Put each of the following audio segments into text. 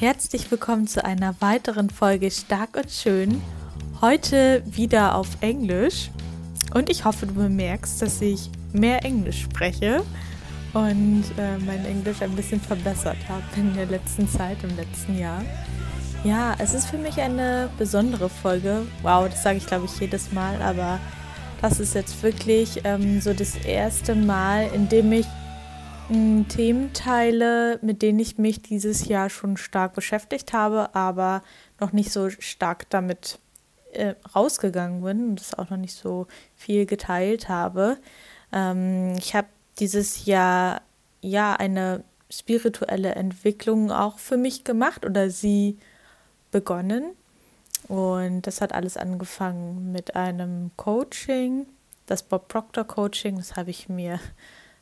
Herzlich willkommen zu einer weiteren Folge Stark und Schön. Heute wieder auf Englisch. Und ich hoffe, du bemerkst, dass ich mehr Englisch spreche und äh, mein Englisch ein bisschen verbessert habe in der letzten Zeit, im letzten Jahr. Ja, es ist für mich eine besondere Folge. Wow, das sage ich glaube ich jedes Mal, aber das ist jetzt wirklich ähm, so das erste Mal, in dem ich Thementeile, mit denen ich mich dieses Jahr schon stark beschäftigt habe, aber noch nicht so stark damit äh, rausgegangen bin und das auch noch nicht so viel geteilt habe. Ähm, ich habe dieses Jahr ja eine spirituelle Entwicklung auch für mich gemacht oder sie begonnen. Und das hat alles angefangen mit einem Coaching, das Bob Proctor Coaching, das habe ich mir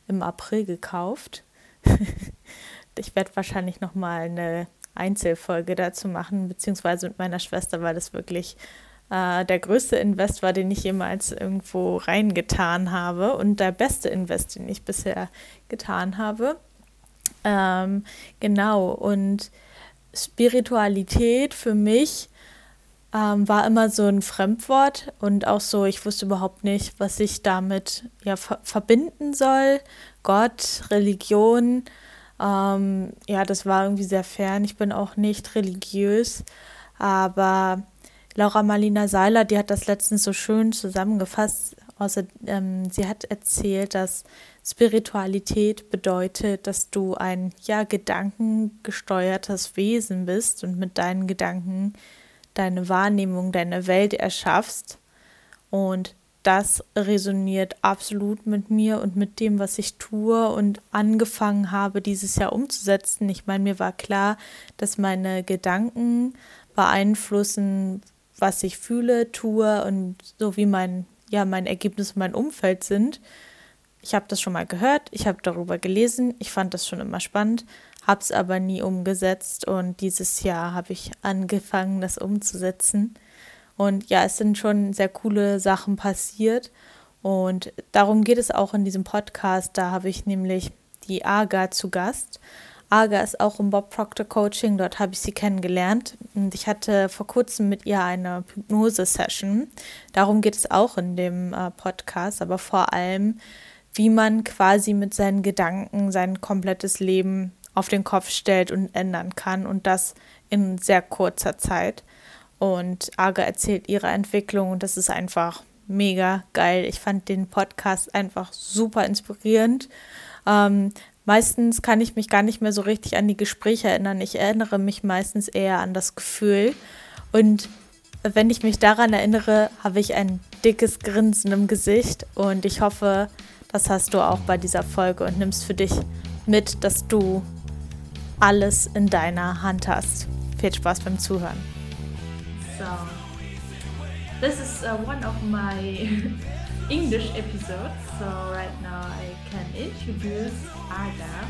im April gekauft. ich werde wahrscheinlich noch mal eine Einzelfolge dazu machen, beziehungsweise mit meiner Schwester, weil das wirklich äh, der größte Invest war, den ich jemals irgendwo reingetan habe und der beste Invest, den ich bisher getan habe. Ähm, genau, und Spiritualität für mich ähm, war immer so ein Fremdwort und auch so, ich wusste überhaupt nicht, was ich damit ja ver verbinden soll. Gott, Religion, ähm, ja, das war irgendwie sehr fern. Ich bin auch nicht religiös, aber Laura Marlina Seiler, die hat das letztens so schön zusammengefasst. Außer, ähm, sie hat erzählt, dass Spiritualität bedeutet, dass du ein ja gedankengesteuertes Wesen bist und mit deinen Gedanken deine Wahrnehmung, deine Welt erschaffst. Und das resoniert absolut mit mir und mit dem, was ich tue und angefangen habe, dieses Jahr umzusetzen. Ich meine, mir war klar, dass meine Gedanken beeinflussen, was ich fühle, tue und so wie mein, ja, mein Ergebnis, mein Umfeld sind. Ich habe das schon mal gehört, ich habe darüber gelesen, ich fand das schon immer spannend, habe es aber nie umgesetzt und dieses Jahr habe ich angefangen, das umzusetzen. Und ja, es sind schon sehr coole Sachen passiert und darum geht es auch in diesem Podcast. Da habe ich nämlich die Aga zu Gast. Aga ist auch im Bob Proctor Coaching, dort habe ich sie kennengelernt und ich hatte vor kurzem mit ihr eine Hypnose-Session. Darum geht es auch in dem äh, Podcast, aber vor allem, wie man quasi mit seinen Gedanken sein komplettes Leben auf den Kopf stellt und ändern kann und das in sehr kurzer Zeit. Und Aga erzählt ihre Entwicklung und das ist einfach mega geil. Ich fand den Podcast einfach super inspirierend. Ähm, meistens kann ich mich gar nicht mehr so richtig an die Gespräche erinnern. Ich erinnere mich meistens eher an das Gefühl. Und wenn ich mich daran erinnere, habe ich ein dickes Grinsen im Gesicht und ich hoffe, das hast du auch bei dieser Folge und nimmst für dich mit, dass du alles in deiner Hand hast. Viel Spaß beim Zuhören. So, this is uh, one of my English episodes. So right now I can introduce Aga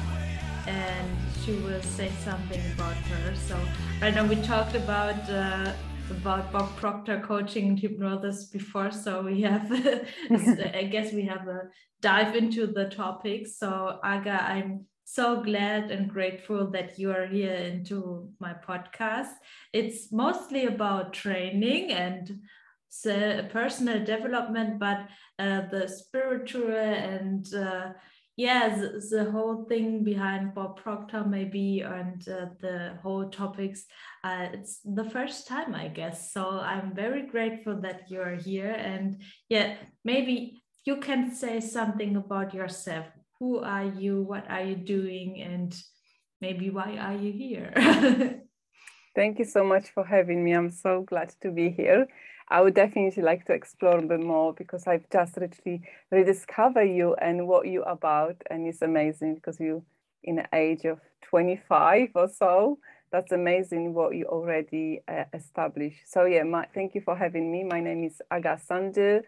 and she will say something about her. So right now we talked about uh, about Bob Proctor coaching and hypnosis before, so we have I guess we have a dive into the topic. So Aga, I'm so glad and grateful that you are here into my podcast. It's mostly about training and personal development, but uh, the spiritual and uh, yeah, the, the, whole thing behind Bob Proctor maybe and uh, the whole topics. Uh, it's the first time, I guess. So I'm very grateful that you're here. And yeah, maybe you can say something about yourself who are you, what are you doing, and maybe why are you here? Thank you so much for having me. I'm so glad to be here. I would definitely like to explore a bit more because I've just literally rediscovered you and what you're about. And it's amazing because you in the age of 25 or so. That's amazing what you already uh, established. So yeah, my, thank you for having me. My name is Aga Sandu.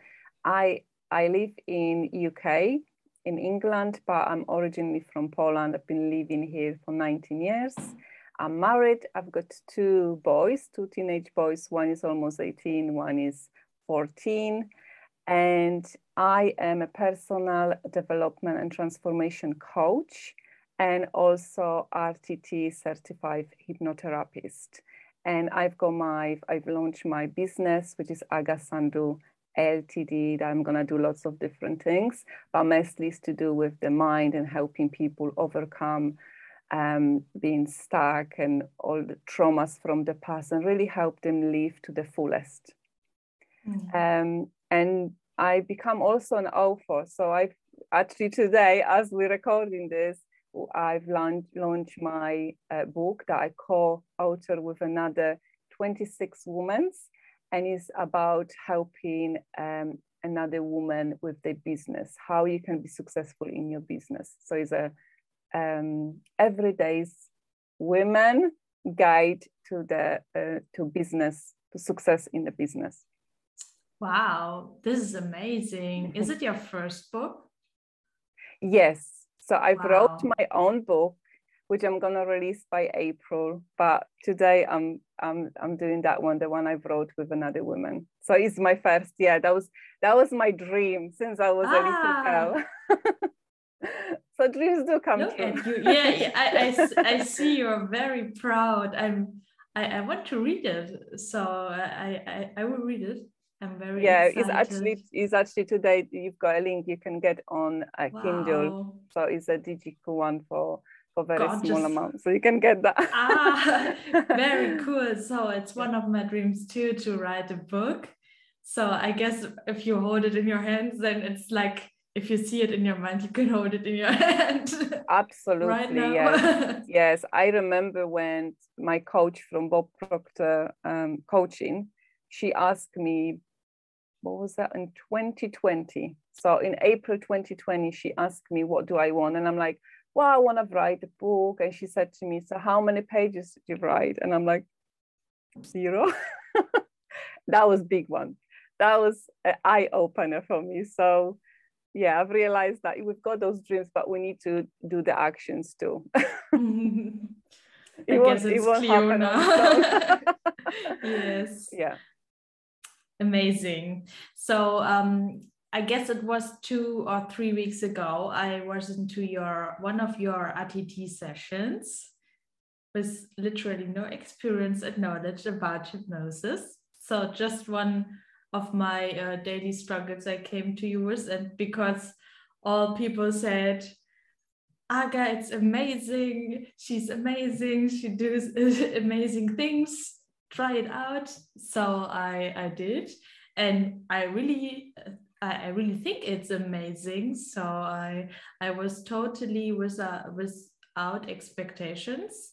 I I live in UK in England, but I'm originally from Poland. I've been living here for 19 years. I'm married. I've got two boys, two teenage boys. One is almost 18, one is 14. And I am a personal development and transformation coach and also RTT certified hypnotherapist. And I've got my, I've launched my business, which is Aga Sandhu LTD, that I'm going to do lots of different things, but mostly is to do with the mind and helping people overcome um, being stuck and all the traumas from the past and really help them live to the fullest. Mm-hmm. Um, and I become also an author. So I've actually today, as we're recording this, I've launched, launched my uh, book that I co-author with another 26 women, and it's about helping um, another woman with their business, how you can be successful in your business. So it's a um, everyday's women guide to the uh, to business to success in the business. Wow, this is amazing! Is it your first book? Yes, so I wow. wrote my own book, which I'm gonna release by April. But today I'm I'm I'm doing that one, the one I wrote with another woman. So it's my first. Yeah, that was that was my dream since I was ah. a little ah. girl. so dreams do come Look true. You. Yeah, yeah I, I, I see you're very proud. I'm I, I want to read it. So I, I, I will read it. I'm very yeah. Excited. It's actually it's actually today. You've got a link you can get on a wow. Kindle. So it's a digital one for for very small amount. So you can get that. ah, very cool. So it's one of my dreams too to write a book. So I guess if you hold it in your hands, then it's like if you see it in your mind, you can hold it in your hand. Absolutely. right yes. yes. I remember when my coach from Bob Proctor um, coaching, she asked me what was that in 2020 so in april 2020 she asked me what do i want and i'm like well i want to write a book and she said to me so how many pages did you write? And i'm like zero. That was big one. That was an eye opener for me. So yeah i've realized that we've got those dreams but we need to do the actions too. It I won't, it won't happen yes. Yeah. Amazing. So um, I guess it was two or three weeks ago. I was into your one of your RTT sessions with literally no experience and knowledge about hypnosis. So just one of my uh, daily struggles I came to you with, and because all people said, Aga, it's amazing. She's amazing. She does amazing things try it out. So I I did, and I really I, really think it's amazing. So I I was totally without uh, without expectations,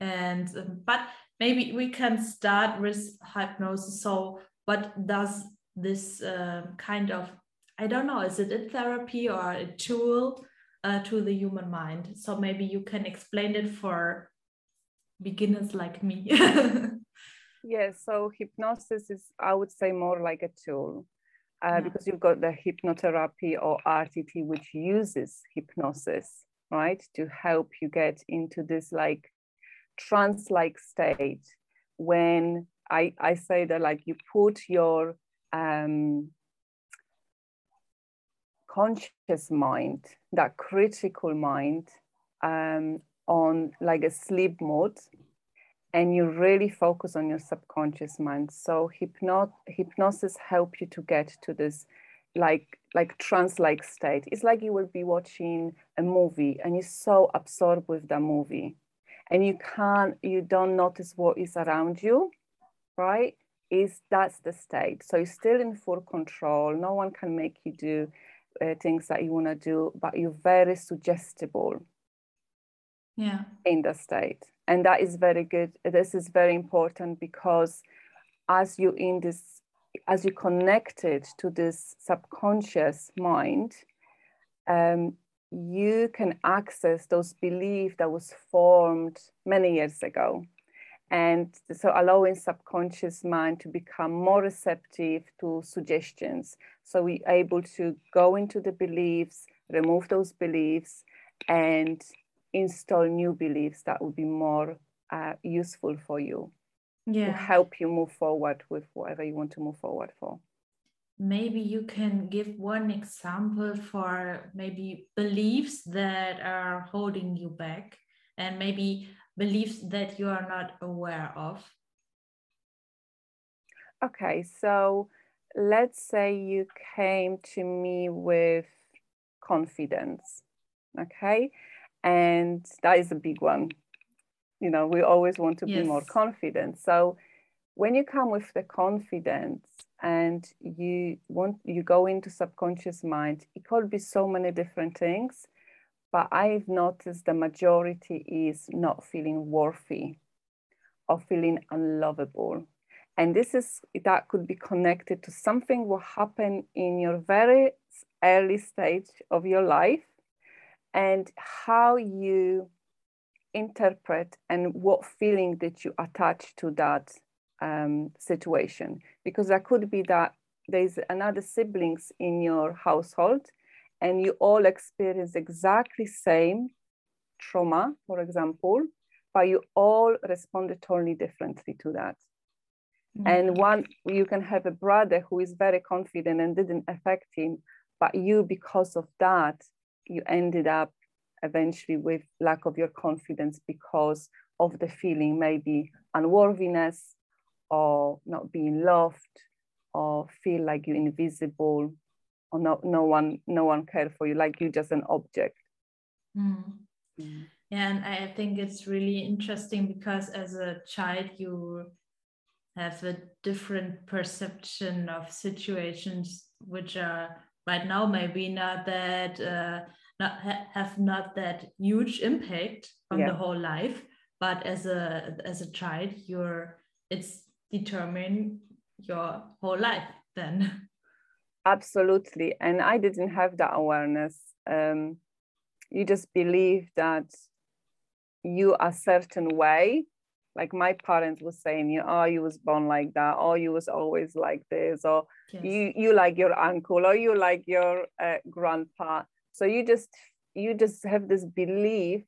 and um, but maybe we can start with hypnosis. So what does this uh, kind of I don't know is it a therapy or a tool uh, to the human mind? So maybe you can explain it for beginners like me. Yes, so hypnosis is, I would say, more like a tool uh, yeah. because you've got the hypnotherapy or RTT, which uses hypnosis, right, to help you get into this like trance like state when I, I say that like you put your um, conscious mind, that critical mind, um, on like a sleep mode and you really focus on your subconscious mind. So hypno- hypnosis help you to get to this like like trance-like state. It's like you will be watching a movie and you're so absorbed with the movie and you can't you don't notice what is around you, right? Is that's the state. So you're still in full control. No one can make you do uh, things that you want to do, but you're very suggestible. Yeah. In the state. And that is very good. This is very important because as you in this as you connected to this subconscious mind um, you can access those beliefs that was formed many years ago. And so allowing subconscious mind to become more receptive to suggestions. So we're able to go into the beliefs remove those beliefs and install new beliefs that would be more uh, useful for you yeah. to help you move forward with whatever you want to move forward for. maybe you can give one example for maybe beliefs that are holding you back and maybe beliefs that you are not aware of. Okay, so let's say you came to me with confidence, okay? And that is a big one. You know, we always want to yes. be more confident. So when you come with the confidence and you want you go into subconscious mind, it could be so many different things. But I've noticed the majority is not feeling worthy or feeling unlovable and this is that could be connected to something will happen in your very early stage of your life and how you interpret and what feeling that you attach to that um, situation because there could be that there's another siblings in your household and you all experience exactly same trauma for example but you all responded totally differently to that Mm-hmm. And one, you can have a brother who is very confident and didn't affect him, but you, because of that, you ended up eventually with lack of your confidence because of the feeling maybe unworthiness or not being loved or feel like you're invisible or no, no one no one care for you like you're just an object mm. Mm. yeah and i think it's really interesting because as a child you have a different perception of situations which are right now maybe not that uh, not ha have not that huge impact on yeah. the whole life but as a as a child you're it's determining your whole life then. Absolutely. And i didn't have that awareness. Um, you just believe that you a certain way like my parents were saying you know, oh you was born like that or you was always like this or yes. you you like your uncle or you like your uh, grandpa so you just you just have this belief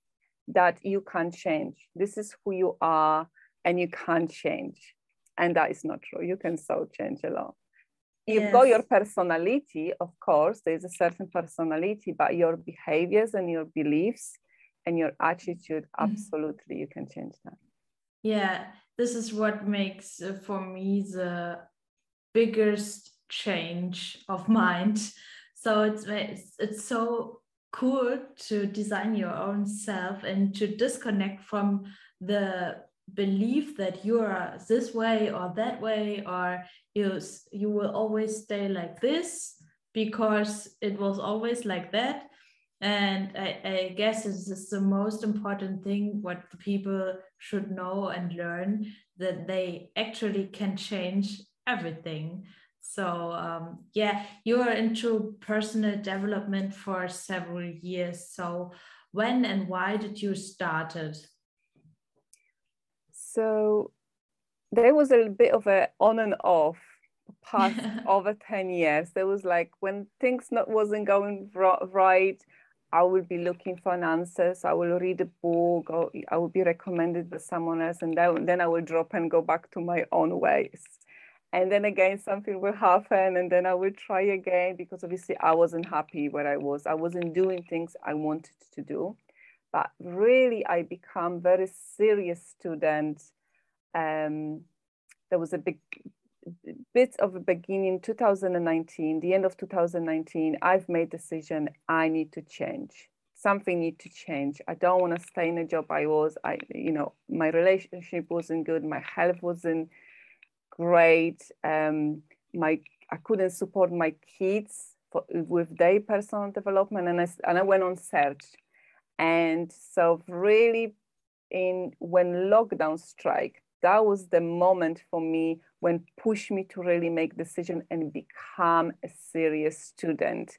that you can't change this is who you are and you can't change and that is not true you can so change a lot you've yes. got your personality of course there's a certain personality but your behaviors and your beliefs and your attitude mm-hmm. absolutely you can change that yeah this is what makes uh, for me the biggest change of mind. So it's, it's it's so cool to design your own self and to disconnect from the belief that you are this way or that way or you you will always stay like this because it was always like that and I, I guess this is the most important thing what the people should know and learn that they actually can change everything. So um, yeah you are into personal development for several years. So when and why did you start it? So there was a bit of a on and off past over 10 years. There was like when things not wasn't going right I will be looking for answers. I will read a book or I will be recommended by someone else and then, then I will drop and go back to my own ways. And then again, something will happen and then I will try again because obviously I wasn't happy where I was. I wasn't doing things I wanted to do. But really, I become very serious student. Um, there was a big bit of a beginning 2019 the end of 2019 i've made decision i need to change. Something need to change. I don't want to stay in a job i was i you know my relationship wasn't good my health wasn't great um my i couldn't support my kids for, with their personal development and I, and I went on search. And so really in when lockdown strike that was the moment for me when pushed me to really make decision and become a serious student.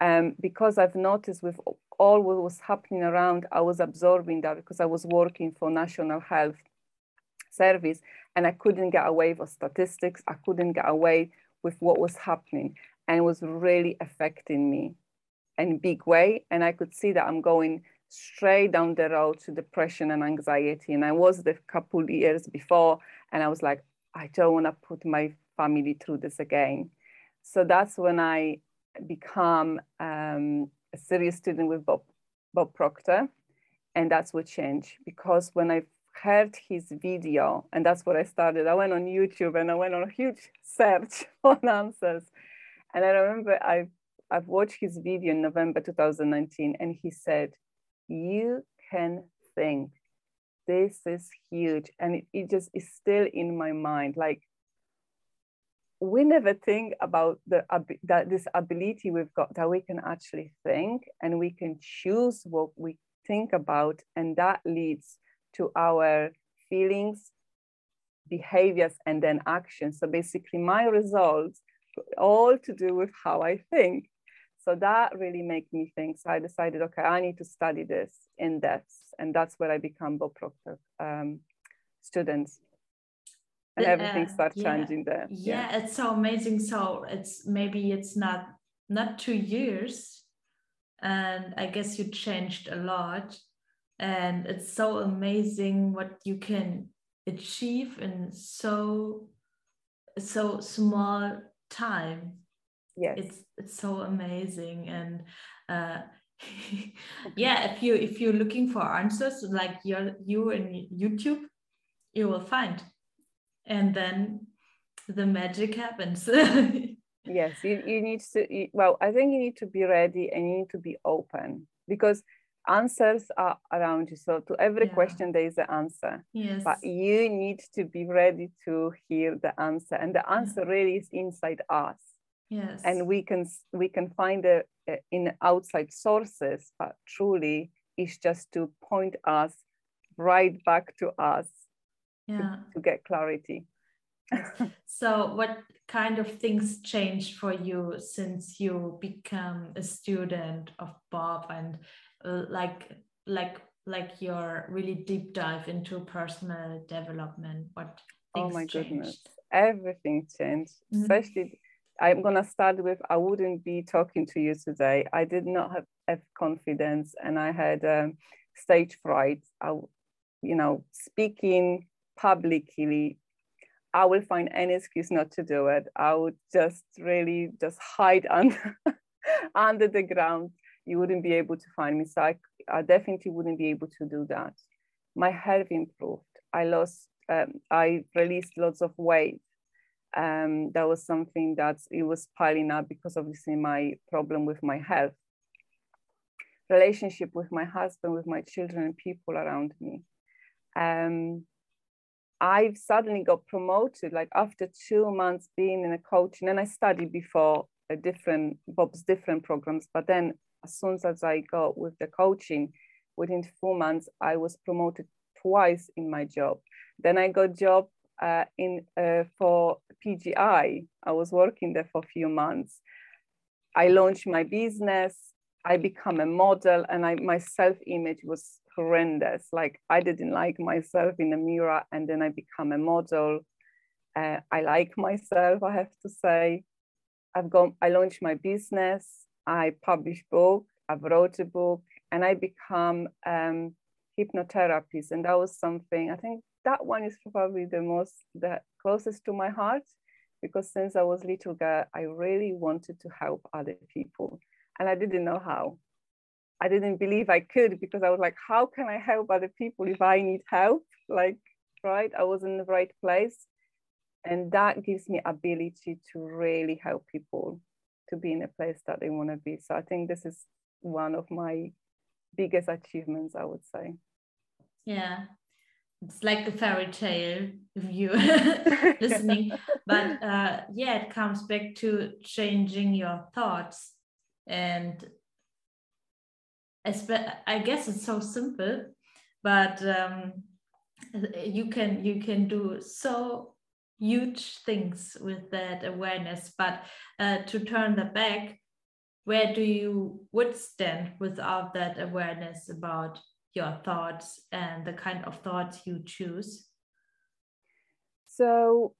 Um, because I've noticed with all what was happening around, I was absorbing that because I was working for National Health Service and I couldn't get away with statistics. I couldn't get away with what was happening and it was really affecting me in big way. And I could see that I'm going straight down the road to depression and anxiety. And I was the couple years before, and I was like, I don't want to put my family through this again. so that's when I become um, a serious student with Bob, Bob Proctor. And that's what changed because when I heard his video, and that's what I started, I went on YouTube and I went on a huge search for answers. And I remember I've, I've watched his video in November 2019, and he said, You can think. This is huge. And it, it just is still in my mind. Like, we never think about the that this ability we've got that we can actually think and we can choose what we think about and that leads to our feelings behaviors and then actions so basically my results all to do with how i think so that really made me think so i decided okay i need to study this in depth and that's where i become bob proctor um, students. And everything uh, starts yeah, changing there. Yeah, yeah, it's so amazing. So it's maybe it's not not two years and i guess you changed a lot. And it's so amazing what you can achieve in so so small time yes. It's it's so amazing and uh yeah if you if you're looking for answers like you're you in youtube you will find. And then the magic happens. Yes you, you need to you, well i think you need to be ready and you need to be open because answers are around you. So to every yeah. question there is an answer. Yes. But you need to be ready to hear the answer and the answer yeah. really is inside us yes and we can we can find it in outside sources but truly it's just to point us right back to us yeah. to, to get clarity. so what kind of things changed for you since you become a student of Bob and uh, like like like your really deep dive into personal development what oh my changed? goodness everything changed mm-hmm. especially i'm going to start with i wouldn't be talking to you today i did not have, have confidence and i had um, stage fright I, you know speaking publicly, I will find any excuse not to do it. I would just really just hide under, under the ground. You wouldn't be able to find me. So I, I definitely wouldn't be able to do that. My health improved. I lost, um, I released lots of weight. Um, that was something that it was piling up because obviously my problem with my health relationship with my husband, with my children, and people around me. Um, I suddenly got promoted like after two months being in a coaching and I studied before a different Bob's different programs but then as soon as I got with the coaching within four months I was promoted twice in my job then I got job uh, in uh, for PGI I was working there for a few months I launched my business I become a model and I my self image was horrendous. Like I didn't like myself in the mirror, and then I become a model. Uh, I like myself, I have to say. I've gone. I launched my business. I published book. I've wrote a book, and I become um, hypnotherapist, and that was something. I think that one is probably the most the closest to my heart because since I was little girl, I really wanted to help other people, and I didn't know how. I didn't believe I could because I was like, how can I help other people if I need help? Like, right? I was in the right place. And that gives me ability to really help people to be in a place that they want to be. So I think this is one of my biggest achievements, I would say. Yeah. It's like a fairy tale if you're listening. but uh, yeah, it comes back to changing your thoughts and I guess it's so simple, but um, you can you can do so huge things with that awareness. But uh, to turn the back, where do you would stand without that awareness about your thoughts and the kind of thoughts you choose? So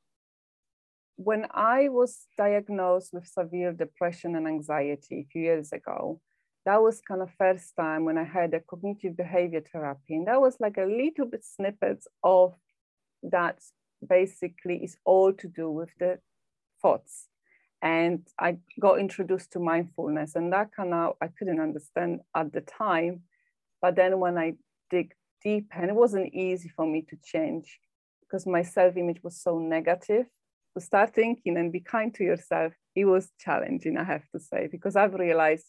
when I was diagnosed with severe depression and anxiety a few years ago, that was kind of first time when I had a cognitive behavior therapy. And that was like a little bit snippets of that basically is all to do with the thoughts. and I got introduced to mindfulness, and that kind of I couldn't understand at the time, but then when I dig deep, and it wasn't easy for me to change because my self-image was so negative. To start thinking and be kind to yourself, it was challenging, I have to say, because I've realized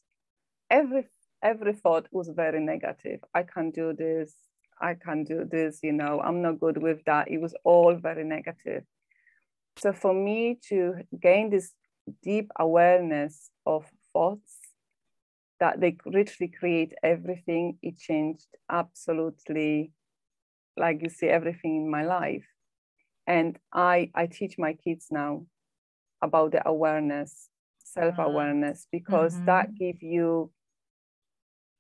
every every thought was very negative. I can't do this. I can't do this. You know, I'm not good with that. It was all very negative. So for me to gain this deep awareness of thoughts that they literally create everything, it changed absolutely, like you see, everything in my life. And I I teach my kids now about the awareness, self-awareness, because mm-hmm. that give you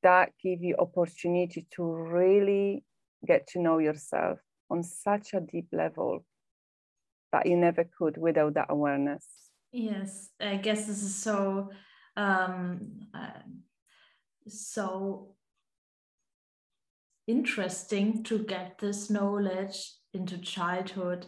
that give you opportunity to really get to know yourself on such a deep level that you never could without that awareness. Yes, I guess this is so um, uh, so interesting to get this knowledge into childhood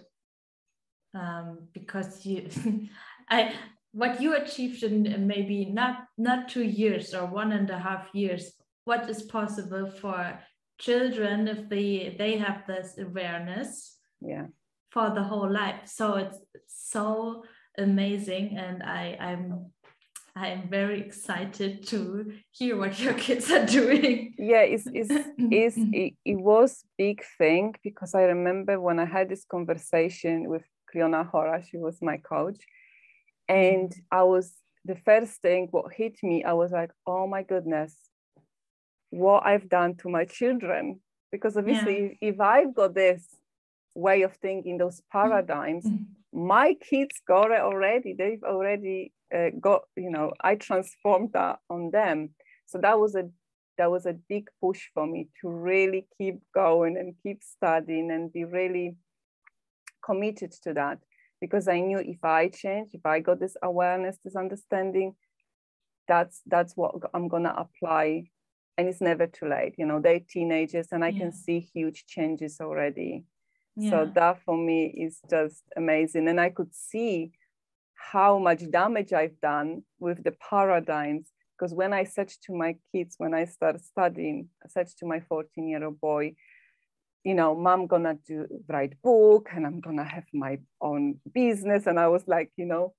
um, because you I what you achieved in maybe not not two years or one and a half years what is possible for children if they they have this awareness yeah. for the whole life? So it's so amazing and i i'm i'm very excited to hear what your kids are doing. Yeah it's, it's, it's it, it was big thing because i remember when i had this conversation with Cliona Hora, she was my coach and i was the first thing what hit me i was like oh my goodness what i've done to my children. Because obviously yeah. if i've got this way of thinking those paradigms mm-hmm my kids got it already. They've already uh, got, you know, I transformed that on them. So that was a that was a big push for me to really keep going and keep studying and be really committed to that because I knew if I change, if I got this awareness, this understanding, that's that's what I'm gonna apply. And it's never too late. You know, they're teenagers and I yeah. can see huge changes already. Yeah. So that for me is just amazing. And I could see how much damage I've done with the paradigms. Because when I said to my kids, when I started studying, I said to my 14 year old boy, you know, mom gonna do write book and I'm gonna have my own business. And I was like, you know,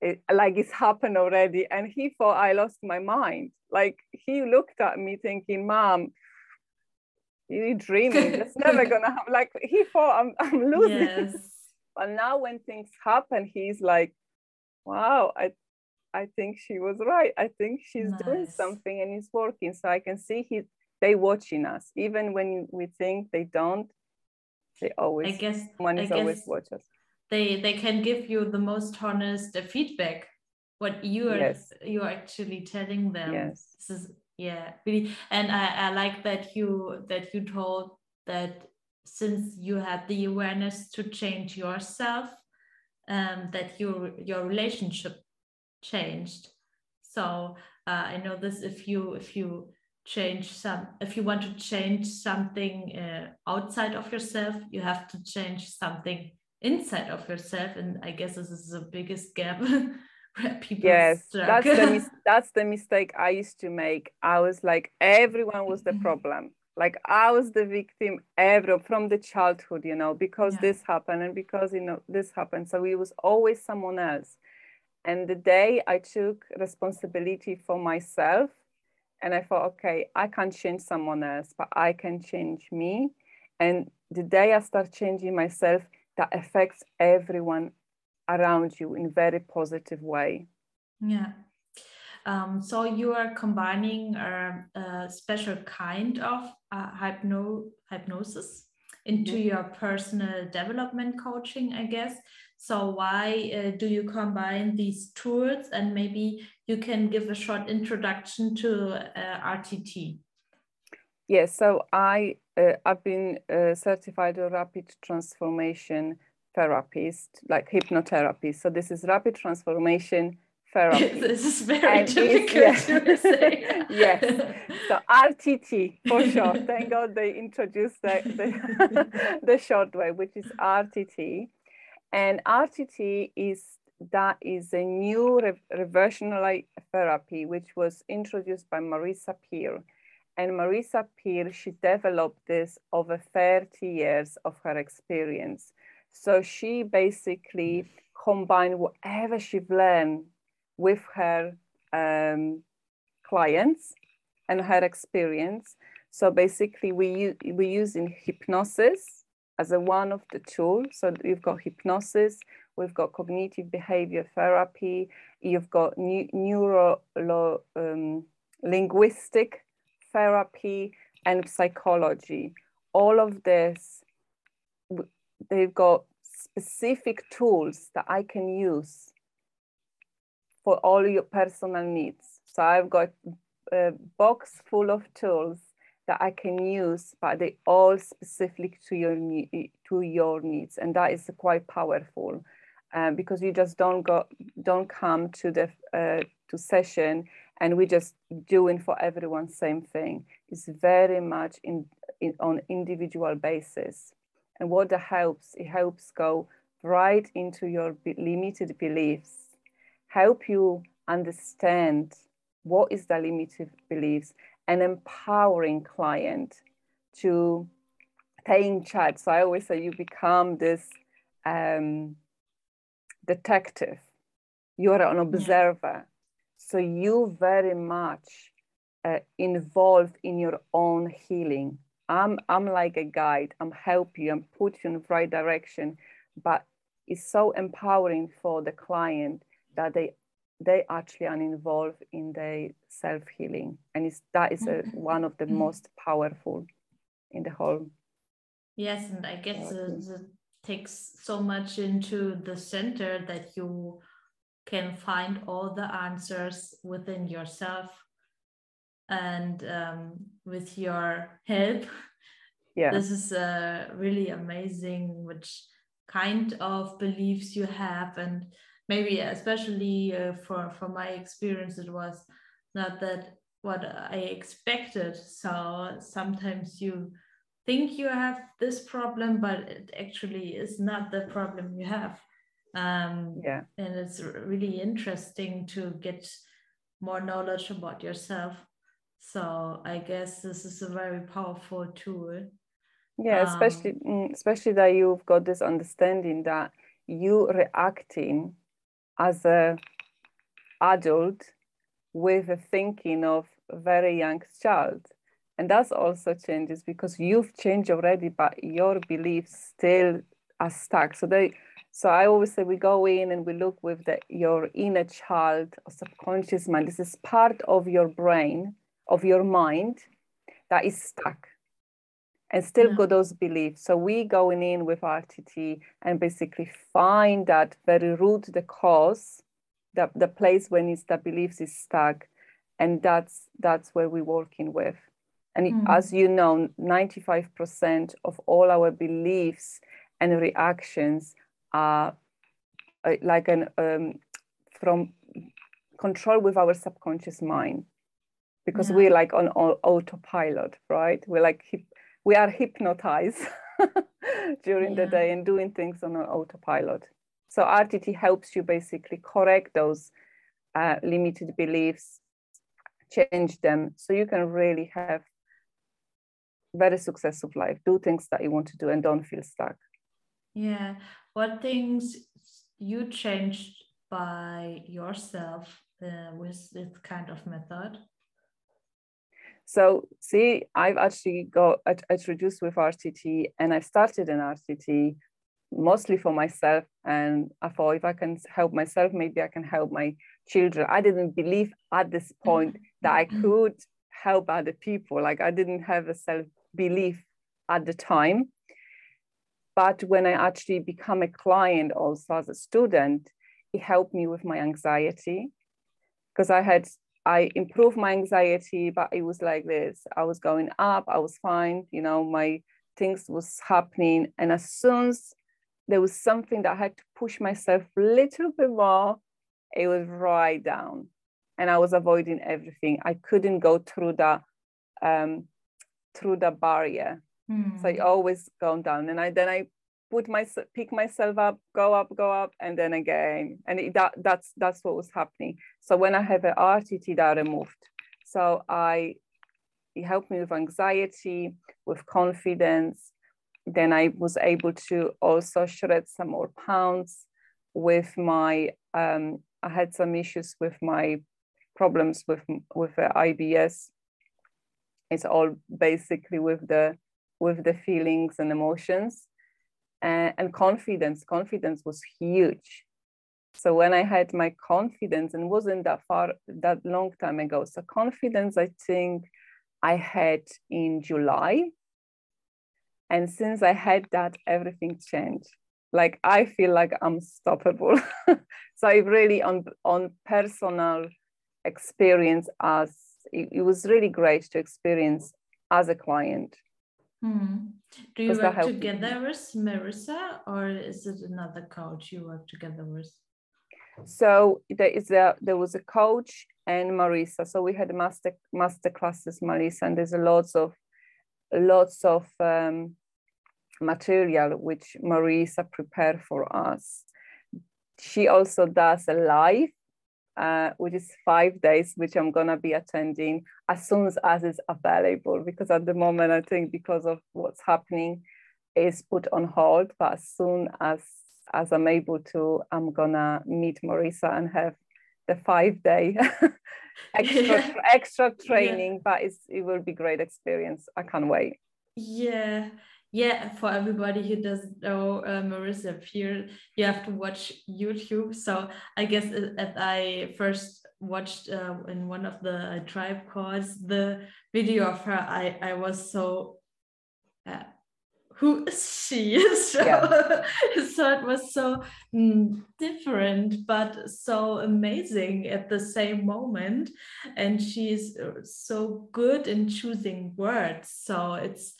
it, like it's happened already. And he thought I lost my mind. Like he looked at me thinking, mom, you're dreaming. It's never gonna happen. Like he thought I'm, I'm losing. Yes. But now when things happen, he's like, wow, I I think she was right. I think she's nice. doing something and it's working. So I can see he they watching us. Even when we think they don't, they always I guess one is always watch us. They they can give you the most honest feedback. What you are yes. you're actually telling them. Yes. This is yeah really. And I, I like that you that you told that since you had the awareness to change yourself um, that your your relationship changed. So uh, i know this if you if you change some if you want to change something uh, outside of yourself you have to change something inside of yourself. And i guess this is the biggest gap people yes that's the mis- that's the mistake i used to make. I was like everyone was the mm-hmm. problem. Like i was the victim every from the childhood you know because yeah. this happened and because you know this happened. So it was always someone else. And the day i took responsibility for myself and i thought okay i can't change someone else but i can change me. And the day i start changing myself that affects everyone around you in a very positive way. Yeah. Um, so you are combining a, a special kind of uh, hypno hypnosis into mm-hmm. your personal development coaching, I guess. So why uh, do you combine these tools? And maybe you can give a short introduction to uh, RTT. Yes, so I uh, I've been uh, certified a rapid transformation therapist, like hypnotherapy. So this is rapid transformation therapy. this is very and difficult to say. yes. So RTT for sure. Thank God they introduced the, the, the short way, which is RTT. And RTT is that is a new re- reversional therapy which was introduced by Marisa Peer. And Marisa Peer, she developed this over 30 years of her experience. So she basically combined whatever she've learned with her um, clients and her experience. So basically, we we using hypnosis as a one of the tools. So you've got hypnosis, we've got cognitive behavior therapy, you've got new, neuro um, linguistic therapy, and psychology. All of this, they've got specific tools that I can use for all your personal needs. So I've got a box full of tools that I can use, but they all specific to your to your needs, and that is quite powerful um, because you just don't go don't come to the uh, to session and we just doing for everyone same thing. It's very much in, in on individual basis, and what that helps it helps go right into your limited beliefs, help you understand what is the limited beliefs and empowering client to take in charge. So I always say you become this um, detective. You are an observer. Yeah. So you very much uh, involved in your own healing. I'm, I'm like a guide. I'm help you. I'm put you in the right direction. But it's so empowering for the client that they they actually are involved in their self healing, and it's, that is a, mm-hmm. one of the mm-hmm. most powerful in the whole. Yes, and I guess it, it takes so much into the center that you can find all the answers within yourself and um, with your help. Yeah. This is uh, really amazing which kind of beliefs you have. And maybe especially uh, for for my experience it was not that what i expected. So sometimes you think you have this problem but it actually is not the problem you have. Um, yeah. and it's really interesting to get more knowledge about yourself so i guess this is a very powerful tool. Yeah um, especially mm, especially that you've got this understanding that you reacting as a adult with the thinking of a very young child. And that's also changes because you've changed already but your beliefs still are stuck. So they so i always say we go in and we look with the, your inner child or subconscious mind. This is part of your brain of your mind that is stuck and still yeah. got those beliefs. So we going in with RTT and basically find that very root, the cause, the, the place when it's the beliefs is stuck. And that's that's where we're working with. And mm. as you know, 95% of all our beliefs and reactions are uh, like an um, from control with our subconscious mind because yeah. we're like on, on autopilot, right? We're like we are hypnotized during yeah. the day and doing things on an autopilot. So RTT helps you basically correct those uh, limited beliefs, change them, so you can really have very successful life, do things that you want to do, and don't feel stuck. Yeah, what things you changed by yourself uh, with this kind of method? So see, I've actually got introduced with RTT and I started an RTT mostly for myself. And I thought if I can help myself, maybe I can help my children. I didn't believe at this point that I mm-hmm. could help other people. Like I didn't have a self belief at the time. But when I actually become a client also as a student, it helped me with my anxiety because I had I improved my anxiety, but it was like this. I was going up, I was fine, you know, my things was happening. And as soon as there was something that I had to push myself a little bit more, it was right down. And I was avoiding everything. I couldn't go through the um, through the barrier. Mm. So I always gone down. And I then I put my pick myself up go up go up and then again. And it, that that's that's what was happening. So when i have an rtt that removed so i it helped me with anxiety with confidence. Then i was able to also shred some more pounds with my um, i had some issues with my problems with with ibs it's all basically with the with the feelings and emotions and, and confidence confidence was huge. So when i had my confidence and wasn't that far that long time ago so confidence i think i had in july. And since i had that everything changed. Like i feel like i'm stoppable. So i really on on personal experience as it, it was really great to experience as a client Hmm. Do you work together with Marisa or is it another coach you work together with? So there is a there was a coach and Marisa. So we had master master classes, Marisa, and there's a lots of lots of um, material which Marissa prepared for us. She also does a live uh, which is five days, which I'm gonna be attending as soon as, as is available. Because at the moment, I think because of what's happening, is put on hold. But as soon as as I'm able to, I'm gonna meet Marisa and have the five day extra extra training. Yeah. But it's it will be great experience. I can't wait. Yeah, yeah, for everybody who doesn't know uh, Marisa Peer, you have to watch YouTube. So I guess as I first watched uh, in one of the tribe calls the video of her, I, I was so, uh, who is she? so, yeah. so it was so mm, different, but so amazing at the same moment. And she's uh, so good in choosing words. So it's,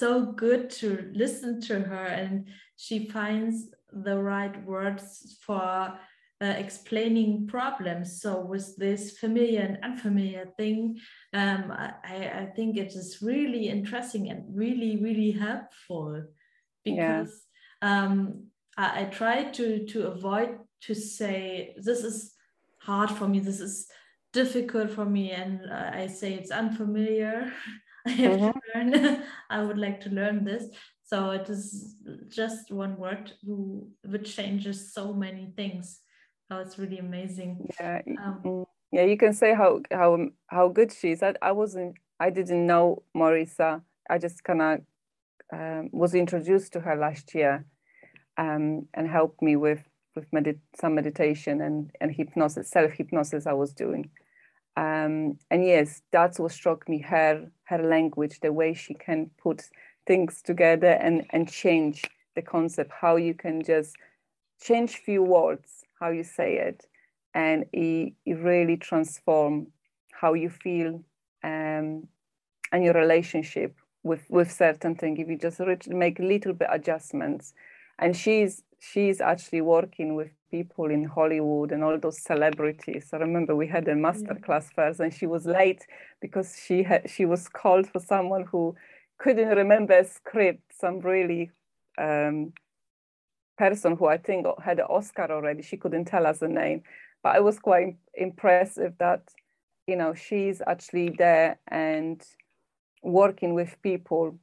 so good to listen to her and she finds the right words for uh, explaining problems. So with this familiar and unfamiliar thing, um, I, I think it is really interesting and really, really helpful because yeah. um, I, I try to, to avoid to say, this is hard for me, this is difficult for me. And uh, I say it's unfamiliar. I have mm-hmm. to learn. I would like to learn this. So it is just one word who which changes so many things. Oh, it's really amazing. Yeah, um, yeah. You can say how how how good she is. I, I wasn't. I didn't know Marisa. I just kind of um, was introduced to her last year, um, and helped me with with medit- some meditation and and hypnosis, self hypnosis. I was doing. Um, and yes, that's what struck me her her language, the way she can put things together and and change the concept, how you can just change few words, how you say it, and it, it really transform how you feel um, and your relationship with with certain things. If you just make little bit adjustments, and she's she's actually working with people in Hollywood and all those celebrities. I remember we had a master yeah. class first, and she was late because she had she was called for someone who couldn't remember a script. Some really um, person who I think had an Oscar already. She couldn't tell us the name, but I was quite impressive that you know she's actually there and working with people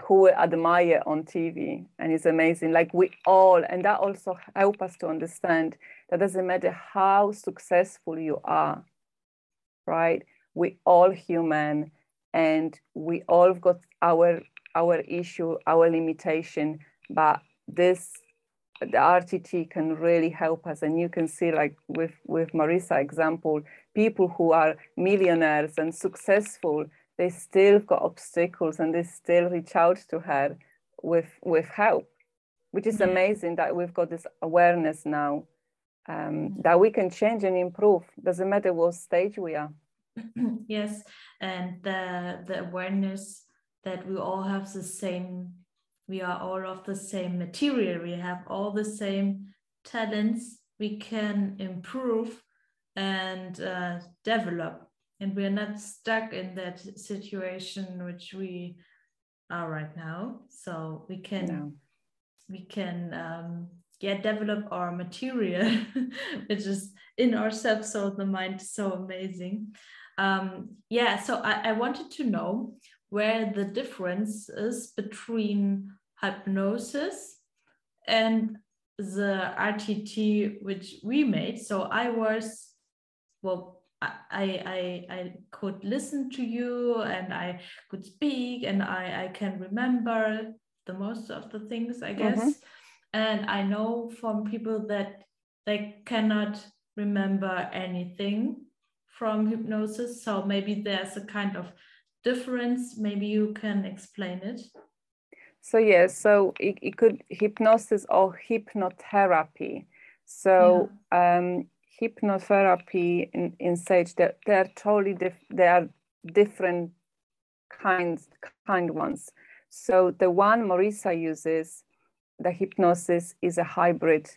who we admire on TV and it's amazing. Like we all, and that also help us to understand that doesn't matter how successful you are, right? We all human and we all got our our issue, our limitation, but this the RTT can really help us. And you can see like with, with Marisa example, people who are millionaires and successful, they still got obstacles and they still reach out to her with with help which is amazing that we've got this awareness now um, that we can change and improve. Doesn't matter what stage we are. Yes and the the awareness that we all have the same we are all of the same material. We have all the same talents we can improve and uh, develop and we're not stuck in that situation which we are right now so we can no. we can um, yeah develop our material which is in ourselves so the mind is so amazing um, yeah so I, I wanted to know where the difference is between hypnosis and the RTT which we made. So I was, well, I, I, I could listen to you and I could speak and I, I can remember the most of the things, I guess. Mm-hmm. And I know from people that they cannot remember anything from hypnosis. So maybe there's a kind of difference. Maybe you can explain it. So yes, so it, it could hypnosis or hypnotherapy. So yeah. um, hypnotherapy in, in Sage, they're, they're totally diff- they are different kinds kind ones. So the one Marisa uses, the hypnosis is a hybrid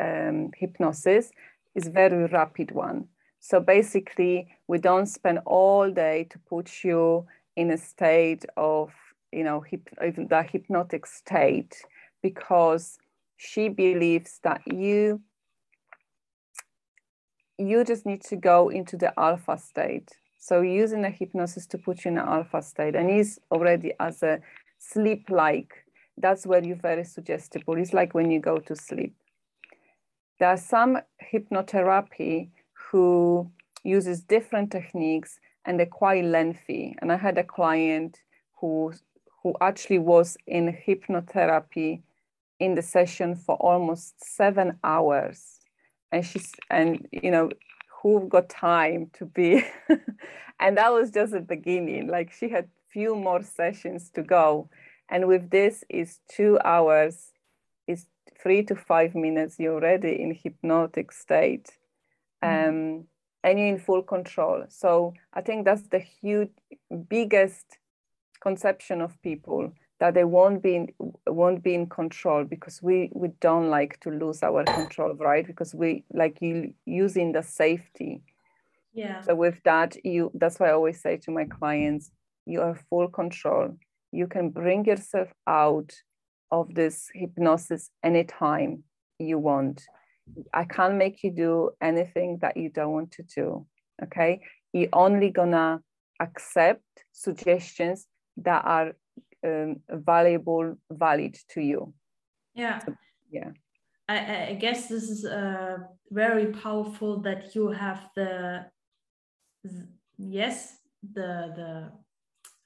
um, hypnosis, is very rapid one. So basically, we don't spend all day to put you in a state of you know, hip, even the hypnotic state, because she believes that you you just need to go into the alpha state. So using the hypnosis to put you in an alpha state, and is already as a sleep-like. That's where you're very suggestible. It's like when you go to sleep. There are some hypnotherapy who uses different techniques and they're quite lengthy. And I had a client who who actually was in hypnotherapy in the session for almost seven hours and she's and you know who got time to be and that was just the beginning. Like she had few more sessions to go. And with this is two hours is three to five minutes you're already in hypnotic state mm-hmm. um, and you're in full control. So i think that's the huge biggest conception of people that they won't be in, won't be in control because we we don't like to lose our control right? Because we like you using the safety. Yeah. So with that you that's why i always say to my clients you are full control. You can bring yourself out of this hypnosis anytime you want. I can't make you do anything that you don't want to do okay? You're only gonna accept suggestions that are um, valuable, valid to you. Yeah. So, yeah. I, I, guess this is uh, very powerful that you have the yes the the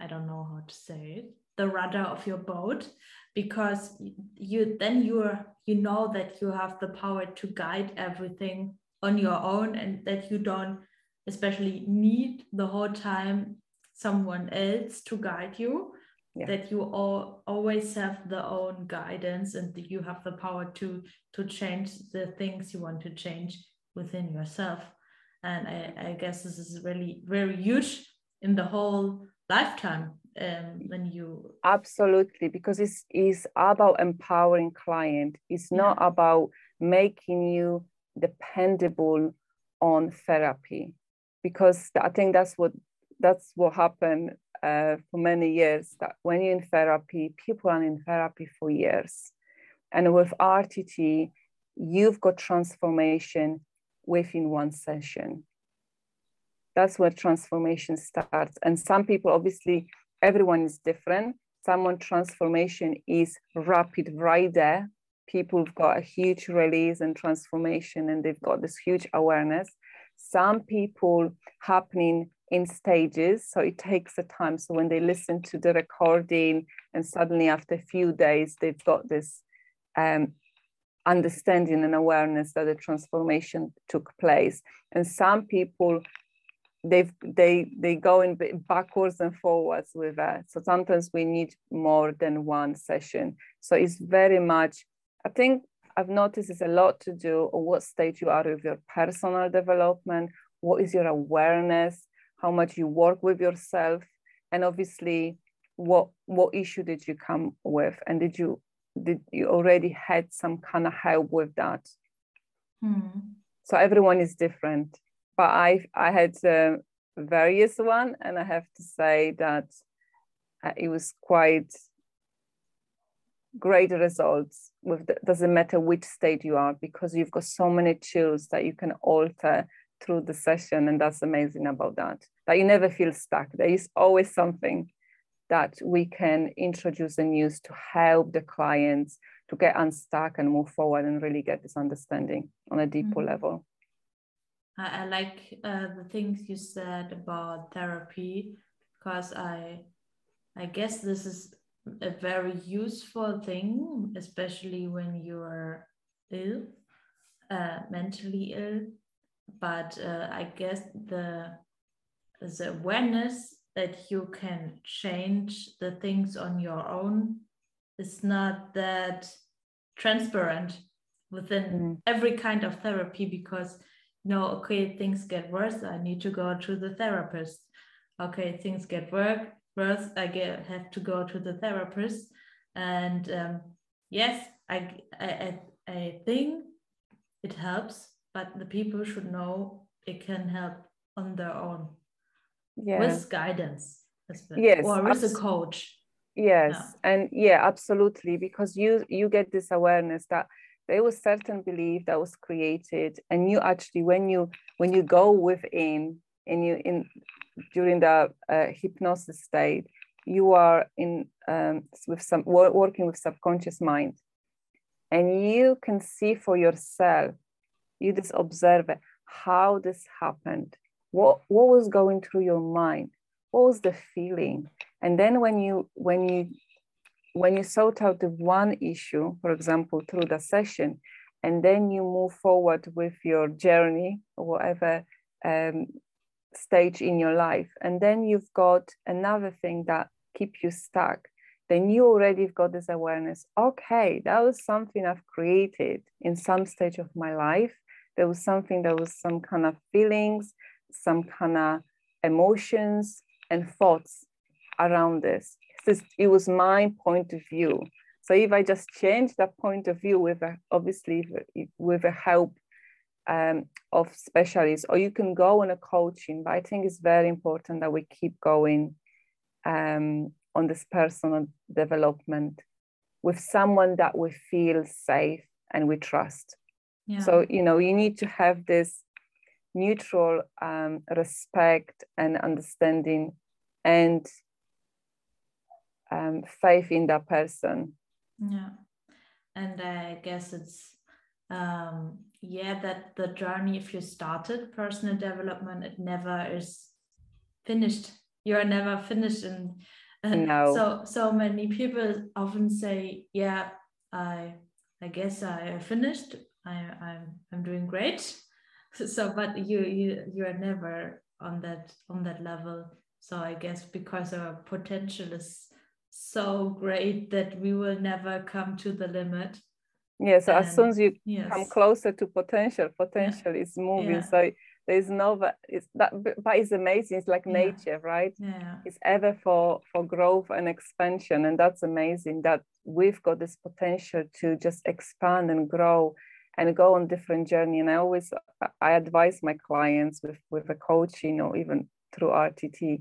I don't know how to say it the rudder of your boat because you then you are you know that you have the power to guide everything on your own and that you don't especially need the whole time someone else to guide you yeah. that you all always have the own guidance and that you have the power to to change the things you want to change within yourself and i, I guess this is really very huge in the whole lifetime um, when you absolutely because it's, it's about empowering client it's yeah. not about making you dependable on therapy because i think that's what that's what happened uh, for many years that when you're in therapy, people are in therapy for years. And with RTT, you've got transformation within one session. That's where transformation starts. And some people, obviously, everyone is different. Someone transformation is rapid right there. People have got a huge release and transformation, and they've got this huge awareness. Some people happening in stages so it takes a time. So when they listen to the recording and suddenly after a few days they've got this um, understanding and awareness that the transformation took place. And some people they they they go in backwards and forwards with that. So sometimes we need more than one session. So it's very much i think i've noticed it's a lot to do what stage you are with your personal development what is your awareness how much you work with yourself, and obviously what what issue did you come with, and did you did you already had some kind of help with that? Hmm. So everyone is different, but I I had various one, and I have to say that uh, it was quite great results with the, doesn't matter which state you are because you've got so many tools that you can alter through the session and that's amazing about that that you never feel stuck there is always something that we can introduce and use to help the clients to get unstuck and move forward and really get this understanding on a deeper mm-hmm. level I, I like uh, the things you said about therapy because I I guess this is a very useful thing, especially when you're ill, uh, mentally ill. But uh, I guess the the awareness that you can change the things on your own is not that transparent within mm. every kind of therapy because you know okay things get worse i need to go to the therapist. Okay things get worse first I get have to go to the therapist, and um, yes, I, I I think it helps, but the people should know it can help on their own yeah. with guidance well, yes or with a coach yes yeah. and yeah absolutely because you you get this awareness that there was certain belief that was created and you actually when you when you go within and you in during the uh, hypnosis state, you are in um, with some working with subconscious mind, and you can see for yourself. You just observe how this happened. What what was going through your mind? What was the feeling? And then when you when you when you sort out the one issue, for example, through the session, and then you move forward with your journey or whatever um, stage in your life and then you've got another thing that keep you stuck then you already have got this awareness okay that was something i've created in some stage of my life there was something that was some kind of feelings some kind of emotions and thoughts around this it was my point of view so if i just change that point of view with a, obviously with the help um, of specialists, or you can go on a coaching. But I think it's very important that we keep going um, on this personal development with someone that we feel safe and we trust. Yeah. So, you know, you need to have this neutral um, respect and understanding and um, faith in that person. Yeah. And I guess it's um, yeah that the journey if you started personal development it never is finished you're never finished and no. so so many people often say yeah i i guess i finished i i'm i'm doing great. So but you you you're never on that on that level. So i guess because our potential is so great that we will never come to the limit. Yeah so and, as soon as you yes. come closer to potential potential yeah. is moving. Yeah. so there's no it's that but it's amazing. It's like yeah. nature right? Yeah. It's ever for for growth and expansion. And that's amazing that we've got this potential to just expand and grow and go on different journey. And i always i advise my clients with with a coaching or even through rtt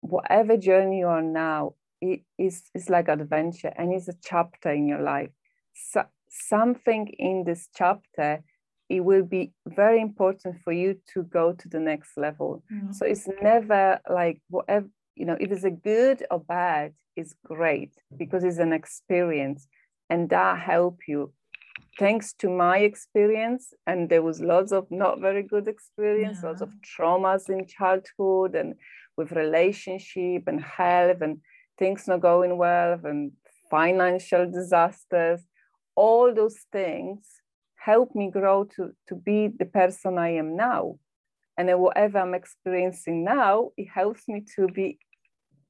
whatever journey you are now it is it's like adventure and it's a chapter in your life. So something in this chapter it will be very important for you to go to the next level. Mm-hmm. so it's never like whatever you know if it's a good or bad it's great because it's an experience and that help you thanks to my experience and there was lots of not very good experience yeah. lots of traumas in childhood and with relationship and health and things not going well and financial disasters all those things help me grow to, to be the person I am now. And then whatever I'm experiencing now, it helps me to be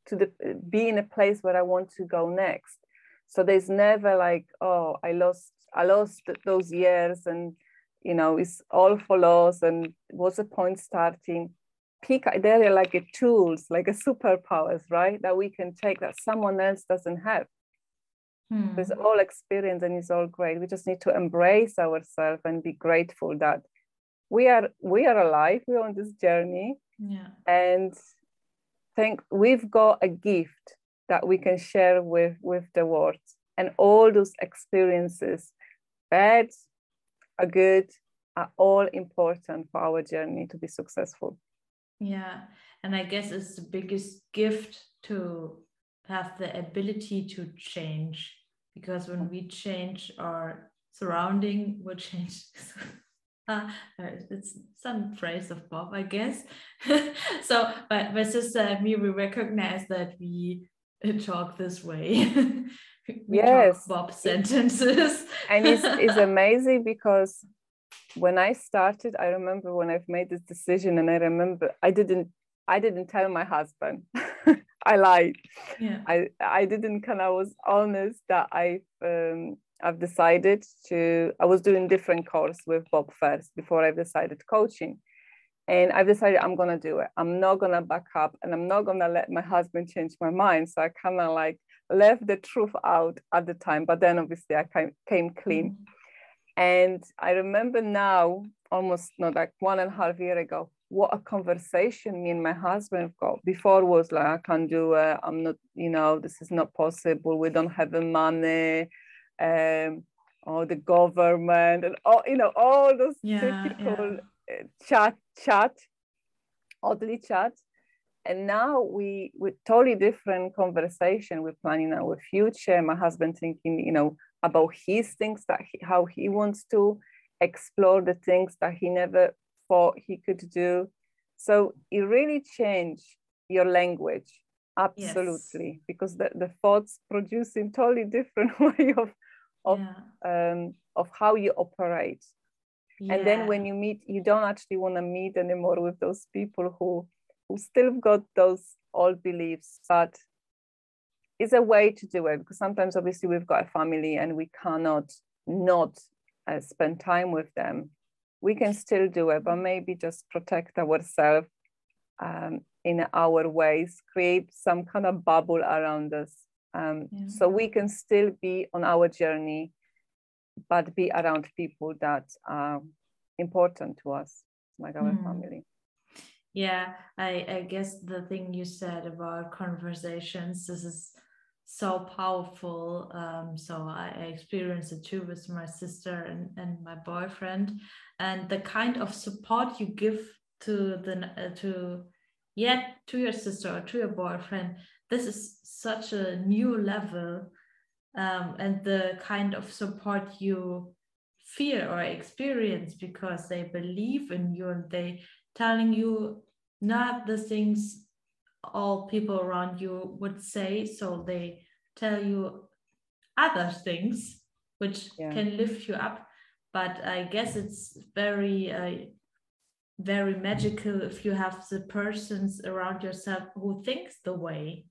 to the be in a place where I want to go next. So there's never like, oh, I lost I lost those years and you know it's all for loss and what's the point starting? Pick they're like a tools, like a superpowers, right? That we can take that someone else doesn't have. Hmm. It's all experience and it's all great. We just need to embrace ourselves and be grateful that we are we are alive. We're on this journey. Yeah. And think we've got a gift that we can share with with the world. And all those experiences, bad, are good, are all important for our journey to be successful. Yeah. And I guess it's the biggest gift to have the ability to change because when we change our surrounding will change uh, it's some phrase of bob i guess so but my sister and me we recognize that we talk this way we yes bob sentences and it's, it's amazing because when i started i remember when i've made this decision and i remember i didn't i didn't tell my husband I lied. Yeah. I I didn't kind of was honest that I um I've decided to I was doing different course with Bob first before i've decided coaching. And I've decided I'm gonna do it. I'm not gonna back up and I'm not gonna let my husband change my mind. So I kind of like left the truth out at the time, but then obviously I came, came clean. Mm-hmm. And I remember now, almost not like one and a half year ago, what a conversation me and my husband got before was like i can't do it i'm not you know this is not possible we don't have the money um or the government and all you know all those yeah, typical yeah. Uh, chat chat oddly chat and now we with totally different conversation we're planning our future my husband thinking you know about his things that he, how he wants to explore the things that he never thought he could do. So it really changed your language, absolutely, yes. because the, the thoughts produce in totally different way of of yeah. um, of how you operate. Yeah. And then when you meet, you don't actually want to meet anymore with those people who who still got those old beliefs, but it's a way to do it because sometimes obviously we've got a family and we cannot not uh, spend time with them we can still do it, but maybe just protect ourselves um, in our ways, create some kind of bubble around us. Um, yeah. So we can still be on our journey, but be around people that are important to us, like our mm. family. Yeah, I, I guess the thing you said about conversations, this is so powerful. Um, so I, experienced it too with my sister and, and my boyfriend, and the kind of support you give to the uh, to yeah to your sister or to your boyfriend. This is such a new level, um, and the kind of support you feel or experience because they believe in you and they telling you not the things all people around you would say so they tell you other things which yeah. can lift you up but i guess it's very uh, very magical if you have the persons around yourself who thinks the way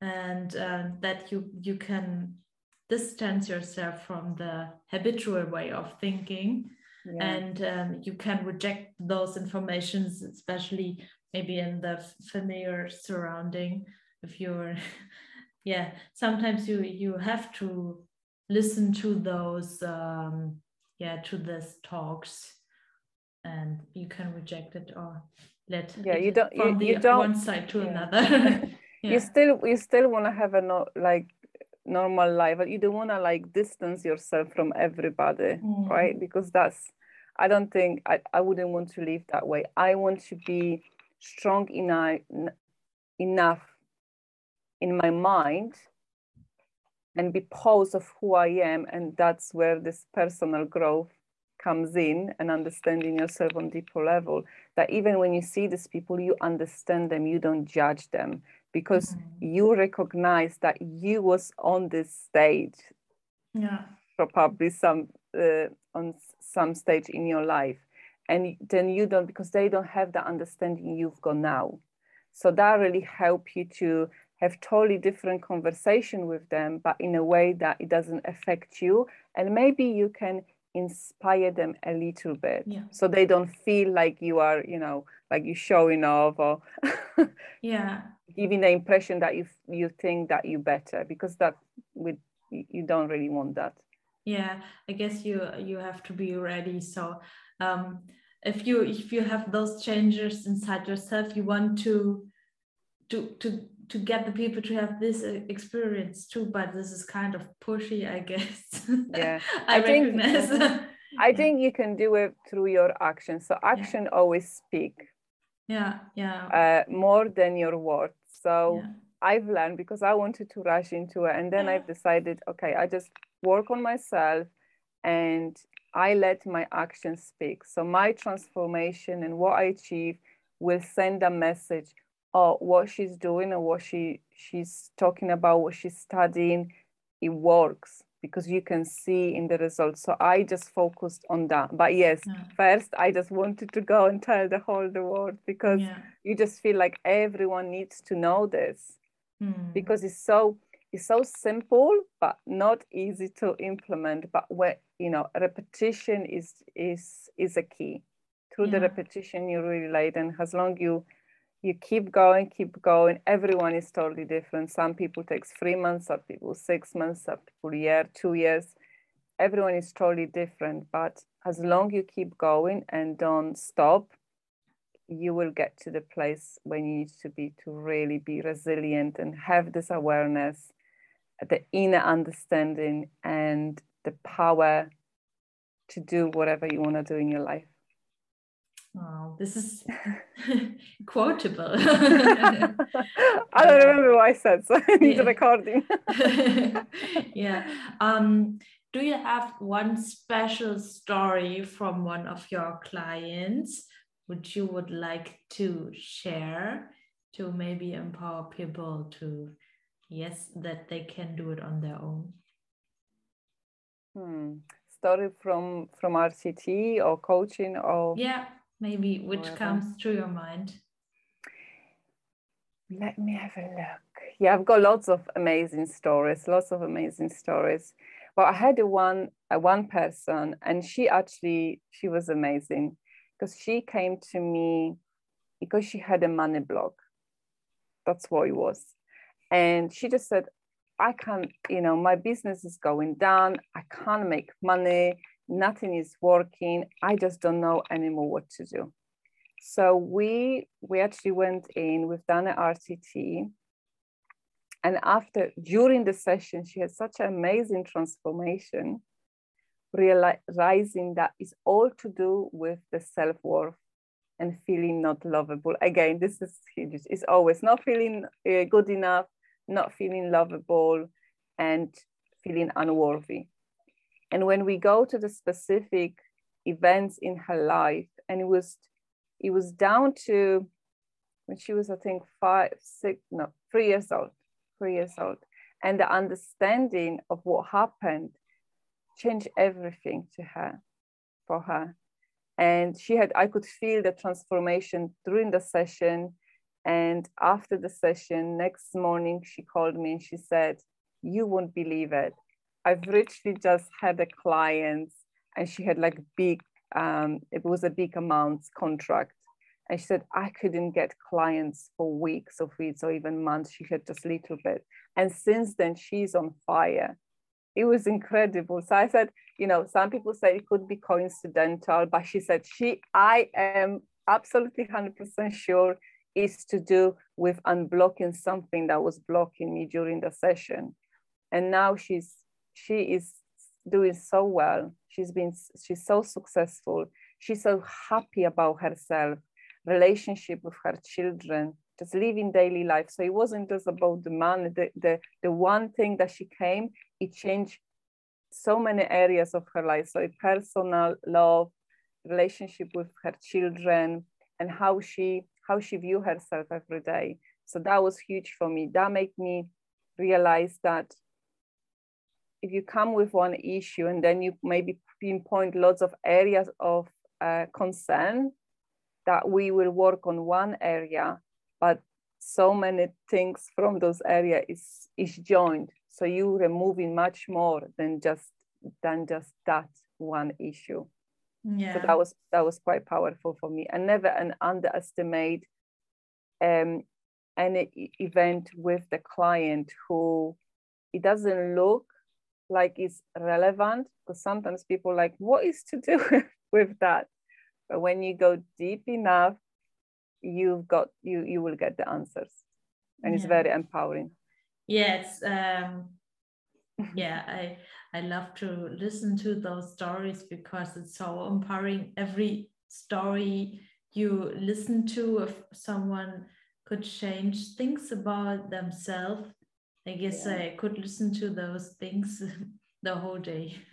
and uh, that you you can distance yourself from the habitual way of thinking yeah. and um, you can reject those informations especially maybe in the familiar surrounding if you're yeah sometimes you you have to listen to those um yeah to these talks and you can reject it or let yeah you don't from you, you don't one side to yeah. another yeah. you still you still want to have a no like normal life but you don't want to like distance yourself from everybody mm. right because that's i don't think I, I wouldn't want to live that way i want to be strong enough enough in my mind and be pause of who I am. And that's where this personal growth comes in and understanding yourself on deeper level. That even when you see these people, you understand them, you don't judge them because mm-hmm. you recognize that you was on this stage. Yeah. Probably some uh, on some stage in your life. And then you don't because they don't have the understanding you've got now. So that really help you to have totally different conversation with them, but in a way that it doesn't affect you. And maybe you can inspire them a little bit yeah. so they don't feel like you are, you know, like you're showing off or yeah, giving the impression that you you think that you better because that with you don't really want that. Yeah, I guess you you have to be ready. So um if you if you have those changes inside yourself, you want to to to to get the people to have this uh, experience too but this is kind of pushy i guess yeah i, I recognize think, i think you can do it through your action so action yeah. always speak yeah yeah. uh, more than your words so yeah. i've learned because i wanted to rush into it and then yeah. i've decided okay i just work on myself and i let my actions speak. So my transformation and what i achieve will send a message or what she's doing or what she she's talking about what she's studying. It works because you can see in the results so i just focused on that but yes yeah. first i just wanted to go and tell the whole the world because yeah. you just feel like everyone needs to know this mm. because it's so it's so simple but not easy to implement but where you know repetition is is is a key through yeah. the repetition you really like and as long you you keep going, keep going. Everyone is totally different. Some people takes three months, some people six months, some people year, two years. Everyone is totally different. But as long you keep going and don't stop, you will get to the place where you need to be to really be resilient and have this awareness, the inner understanding, and the power to do whatever you want to do in your life. Oh, this is quotable. I don't remember what I said, so I need yeah. a recording. yeah. Um, do you have one special story from one of your clients which you would like to share to maybe empower people to, yes, that they can do it on their own? Hmm. Story from from RTT or coaching or yeah maybe which comes to your mind? Let me have a look. Yeah i've got lots of amazing stories lots of amazing stories. Well i had a one a one person and she actually she was amazing because she came to me because she had a money block. That's what it was. And she just said i can't you know my business is going down. I can't make money nothing is working. I just don't know anymore what to do. So we we actually went in, we've done an RTT. And after during the session, she had such an amazing transformation, realizing that it's all to do with the self-worth and feeling not lovable. Again, this is huge. It's always not feeling uh, good enough, not feeling lovable, and feeling unworthy. And when we go to the specific events in her life, and it was it was down to when she was, I think, five, six, no, three years old, three years old. And the understanding of what happened changed everything to her, for her. And she had, I could feel the transformation during the session. And after the session, next morning, she called me and she said, You won't believe it. I've literally just had a client and she had like big, um, it was a big amount contract. And she said, I couldn't get clients for weeks or weeks or even months. She had just little bit. And since then, she's on fire. It was incredible. So I said, you know, some people say it could be coincidental, but she said, she, I am absolutely 100% sure is to do with unblocking something that was blocking me during the session. And now she's she is doing so well. She's been she's so successful. She's so happy about herself, relationship with her children, just living daily life. So it wasn't just about the money. The, the, the one thing that she came, it changed so many areas of her life. So personal love, relationship with her children, and how she how she view herself every day. So that was huge for me. That made me realize that if you come with one issue and then you maybe pinpoint lots of areas of uh, concern, that we will work on one area, but so many things from those areas is, is joined. So you removing much more than just than just that one issue. Yeah. So that was that was quite powerful for me. And never an underestimate um, any event with the client who it doesn't look like is relevant because sometimes people like what is to do with that? But when you go deep enough you've got you you will get the answers. And yeah. it's very empowering. Yes um, yeah i i love to listen to those stories because it's so empowering. Every story you listen to if someone could change things about themselves i guess yeah. i could listen to those things the whole day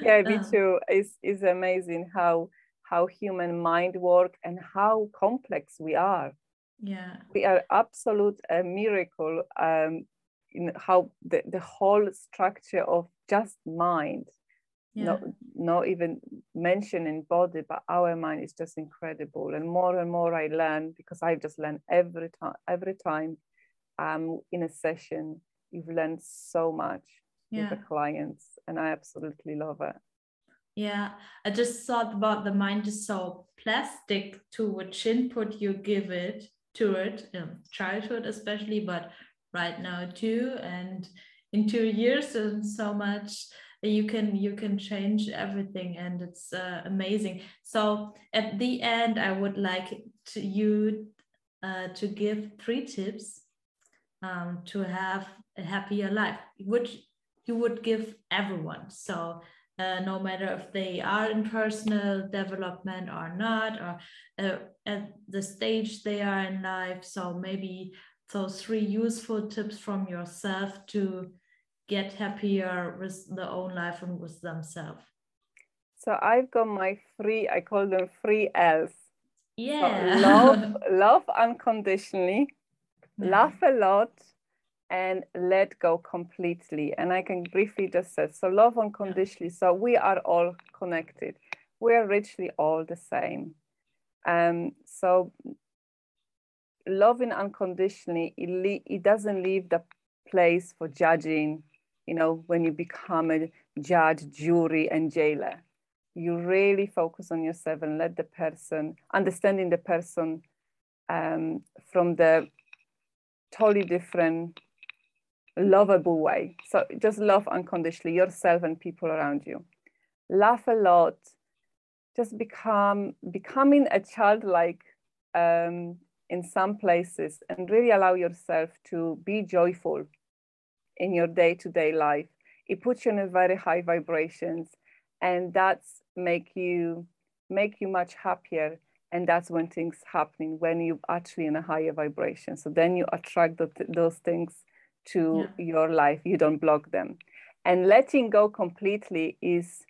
yeah me uh. too it's, it's amazing how how human mind work and how complex we are yeah we are absolute a miracle um in how the, the whole structure of just mind yeah. not not even mentioning body but our mind is just incredible and more and more i learn because i just learn every time every time i'm in a session. You've learned so much yeah. with the clients and i absolutely love it. Yeah i just thought about the mind is so plastic to which input you give it to it in childhood especially but right now too and in two years and so much you can you can change everything and it's uh, amazing. So at the end i would like to you uh, to give three tips um, to have a happier life which you would give everyone so uh, no matter if they are in personal development or not or uh, at the stage they are in life so maybe those three useful tips from yourself to get happier with their own life and with themselves? So I've got my three, I call them three L's. Yeah. So love, love unconditionally, yeah. laugh a lot, and let go completely. And I can briefly just say, so love unconditionally. So we are all connected. We are richly all the same. Um, so loving unconditionally, it, it doesn't leave the place for judging, you know, when you become a judge, jury, and jailer. You really focus on yourself and let the person, understanding the person um, from the totally different, lovable way. So just love unconditionally yourself and people around you. Laugh a lot. Just become becoming a childlike um, in some places and really allow yourself to be joyful in your day-to-day life it puts you in a very high vibrations and that's make you make you much happier and that's when things happening when you're actually in a higher vibration. So then you attract the, those things to yeah. your life. You don't block them. And letting go completely is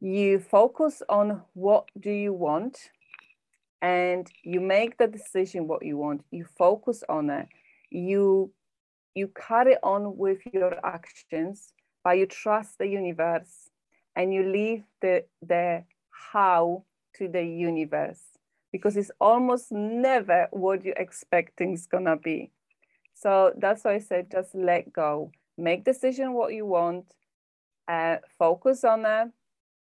you focus on what do you want and you make the decision what you want. You focus on it. You you carry on with your actions but you trust the universe and you leave the the how to the universe because it's almost never what you expect things gonna be. So that's why i said just let go. Make decision what you want uh, focus on it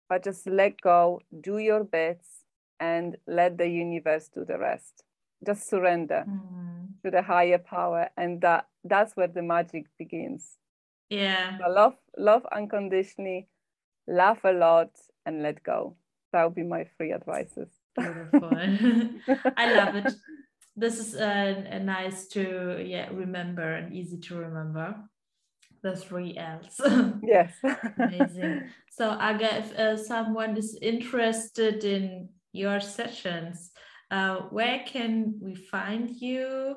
but just let go do your bits and let the universe do the rest. Just surrender mm. to the higher power and that that's where the magic begins. Yeah. So love love unconditionally laugh a lot and let go that would be my three advices beautiful i love it this is a, a nice to yeah remember and easy to remember the three L's. yes. Amazing. So, Aga, if uh, someone is interested in your sessions. Uh, where can we find you?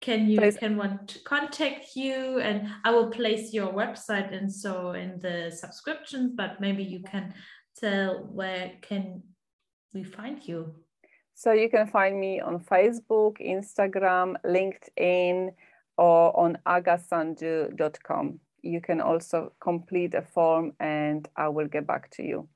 Can you place. can want to contact you? And I will place your website and so in the subscriptions, but maybe you can tell where can we find you? So you can find me on Facebook, Instagram, LinkedIn, or on agasanju.com. You can also complete a form and I will get back to you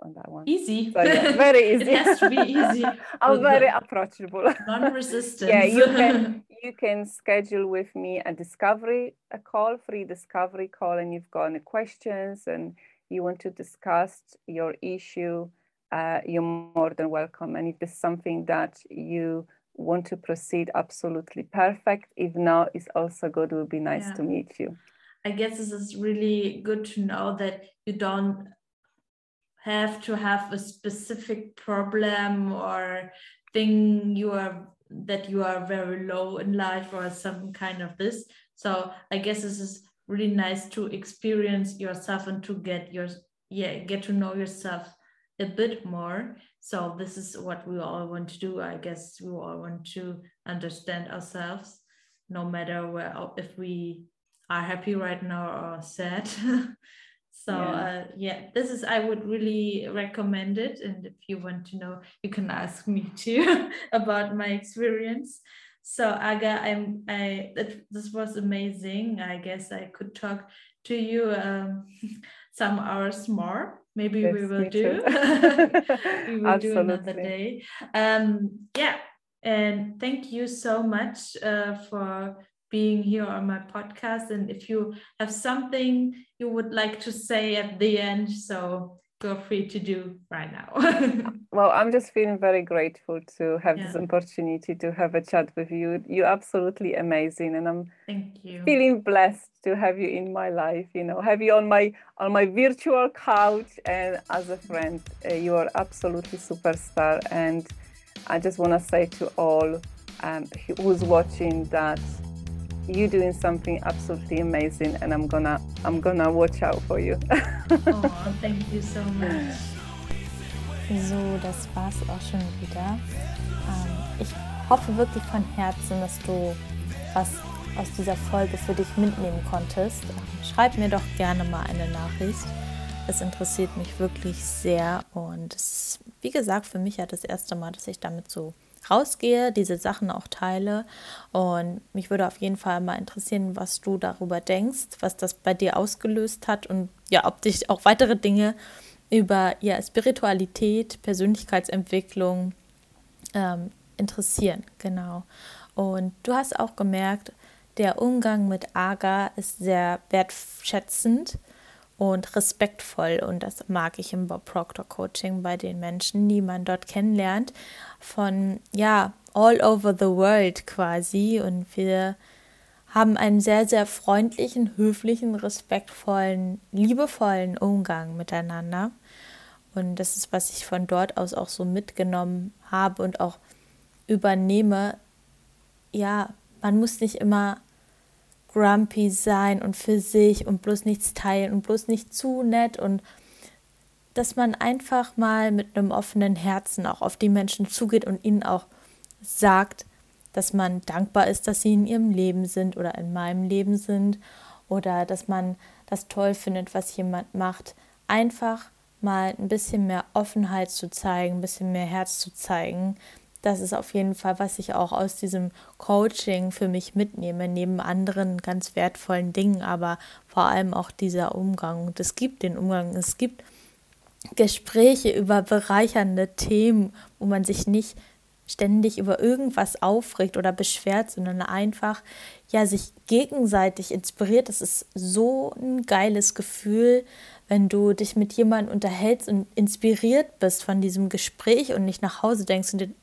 on that one. Easy. So, yeah, very easy. it has to be easy. I'm very approachable. Non-resistant. yeah, you can you can schedule with me a discovery a call, free discovery call, and you've got any questions and you want to discuss your issue, uh, you're more than welcome. And if there's something that you want to proceed, absolutely perfect. If not, it's also good. It would be nice yeah. to meet you. I guess this is really good to know that you don't have to have a specific problem or thing you are that you are very low in life or some kind of this. So I guess this is really nice to experience yourself and to get your yeah get to know yourself a bit more. So this is what we all want to do. I guess we all want to understand ourselves, no matter where if we are happy right now or sad. so yeah. Uh, yeah. this is I would really recommend it. And if you want to know, you can ask me too about my experience. So Aga, I'm I it, this was amazing. I guess I could talk to you um, some hours more. Maybe yes, we will do. we will do another day. Um, yeah, and thank you so much uh, for being here on my podcast. And if you have something you would like to say at the end, so feel free to do right now. well, I'm just feeling very grateful to have yeah. this opportunity to have a chat with you. You're absolutely amazing, and I'm thank you feeling blessed to have you in my life. You know, have you on my on my virtual couch and as a friend. Uh, you are absolutely superstar, and I just want to say to all um, who's watching that you're doing something absolutely amazing and I'm gonna I'm gonna watch out for you. oh, thank you so much. So, das war's auch schon wieder. Ähm, ich hoffe wirklich von Herzen, dass du was aus dieser Folge für dich mitnehmen konntest. Schreib mir doch gerne mal eine Nachricht. Es interessiert mich wirklich sehr und es wie gesagt, für mich ja das erste Mal, dass ich damit so rausgehe, diese Sachen auch teile. Und mich würde auf jeden Fall mal interessieren, was du darüber denkst, was das bei dir ausgelöst hat und ja, ob dich auch weitere Dinge über ja, Spiritualität, Persönlichkeitsentwicklung ähm, interessieren. Genau. Und du hast auch gemerkt, der Umgang mit Aga ist sehr wertschätzend und respektvoll. Und das mag ich im Bob Proctor Coaching bei den Menschen, die man dort kennenlernt, von ja, all over the world quasi. Und wir haben einen sehr, sehr freundlichen, höflichen, respektvollen, liebevollen Umgang miteinander. Und das ist, was ich von dort aus auch so mitgenommen habe und auch übernehme. Ja, man muss nicht immer grumpy sein und für sich und bloß nichts teilen und bloß nicht zu nett und dass man einfach mal mit einem offenen Herzen auch auf die Menschen zugeht und ihnen auch sagt, dass man dankbar ist, dass sie in ihrem Leben sind oder in meinem Leben sind oder dass man das toll findet, was jemand macht. Einfach mal ein bisschen mehr Offenheit zu zeigen, ein bisschen mehr Herz zu zeigen, das ist auf jeden Fall, was ich auch aus diesem Coaching für mich mitnehme, neben anderen ganz wertvollen Dingen, aber vor allem auch dieser Umgang. Und es gibt den Umgang, es gibt Gespräche über bereichernde Themen, wo man sich nicht ständig über irgendwas aufregt oder beschwert, sondern einfach ja sich gegenseitig inspiriert. Das ist so ein geiles Gefühl, wenn du dich mit jemandem unterhältst und inspiriert bist von diesem Gespräch und nicht nach Hause denkst und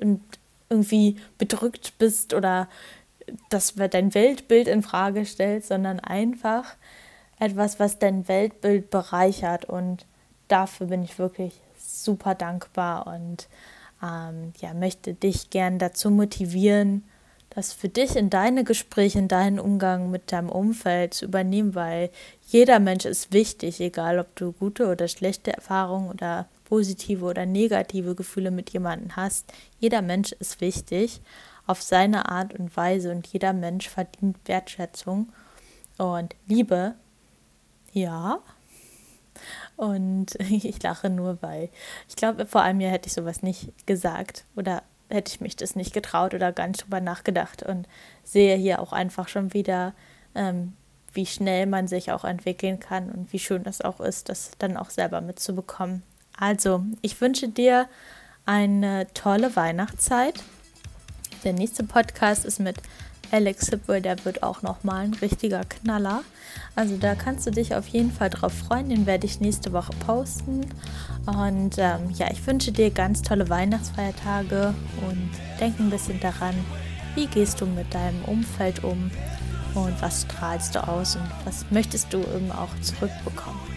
und irgendwie bedrückt bist oder das dein Weltbild in Frage stellt, sondern einfach etwas, was dein Weltbild bereichert. Und dafür bin ich wirklich super dankbar und ähm, ja, möchte dich gern dazu motivieren, das für dich in deine Gespräche, in deinen Umgang mit deinem Umfeld zu übernehmen, weil jeder Mensch ist wichtig, egal ob du gute oder schlechte Erfahrungen oder positive oder negative Gefühle mit jemandem hast. Jeder Mensch ist wichtig auf seine Art und Weise und jeder Mensch verdient Wertschätzung und Liebe. Ja. Und ich lache nur, weil ich glaube, vor allem mir hätte ich sowas nicht gesagt oder hätte ich mich das nicht getraut oder gar nicht drüber nachgedacht und sehe hier auch einfach schon wieder, ähm, wie schnell man sich auch entwickeln kann und wie schön das auch ist, das dann auch selber mitzubekommen. Also, ich wünsche dir eine tolle Weihnachtszeit. Der nächste Podcast ist mit Alex Hippel, der wird auch nochmal ein richtiger Knaller. Also da kannst du dich auf jeden Fall drauf freuen, den werde ich nächste Woche posten. Und ähm, ja, ich wünsche dir ganz tolle Weihnachtsfeiertage und denk ein bisschen daran, wie gehst du mit deinem Umfeld um und was strahlst du aus und was möchtest du eben auch zurückbekommen.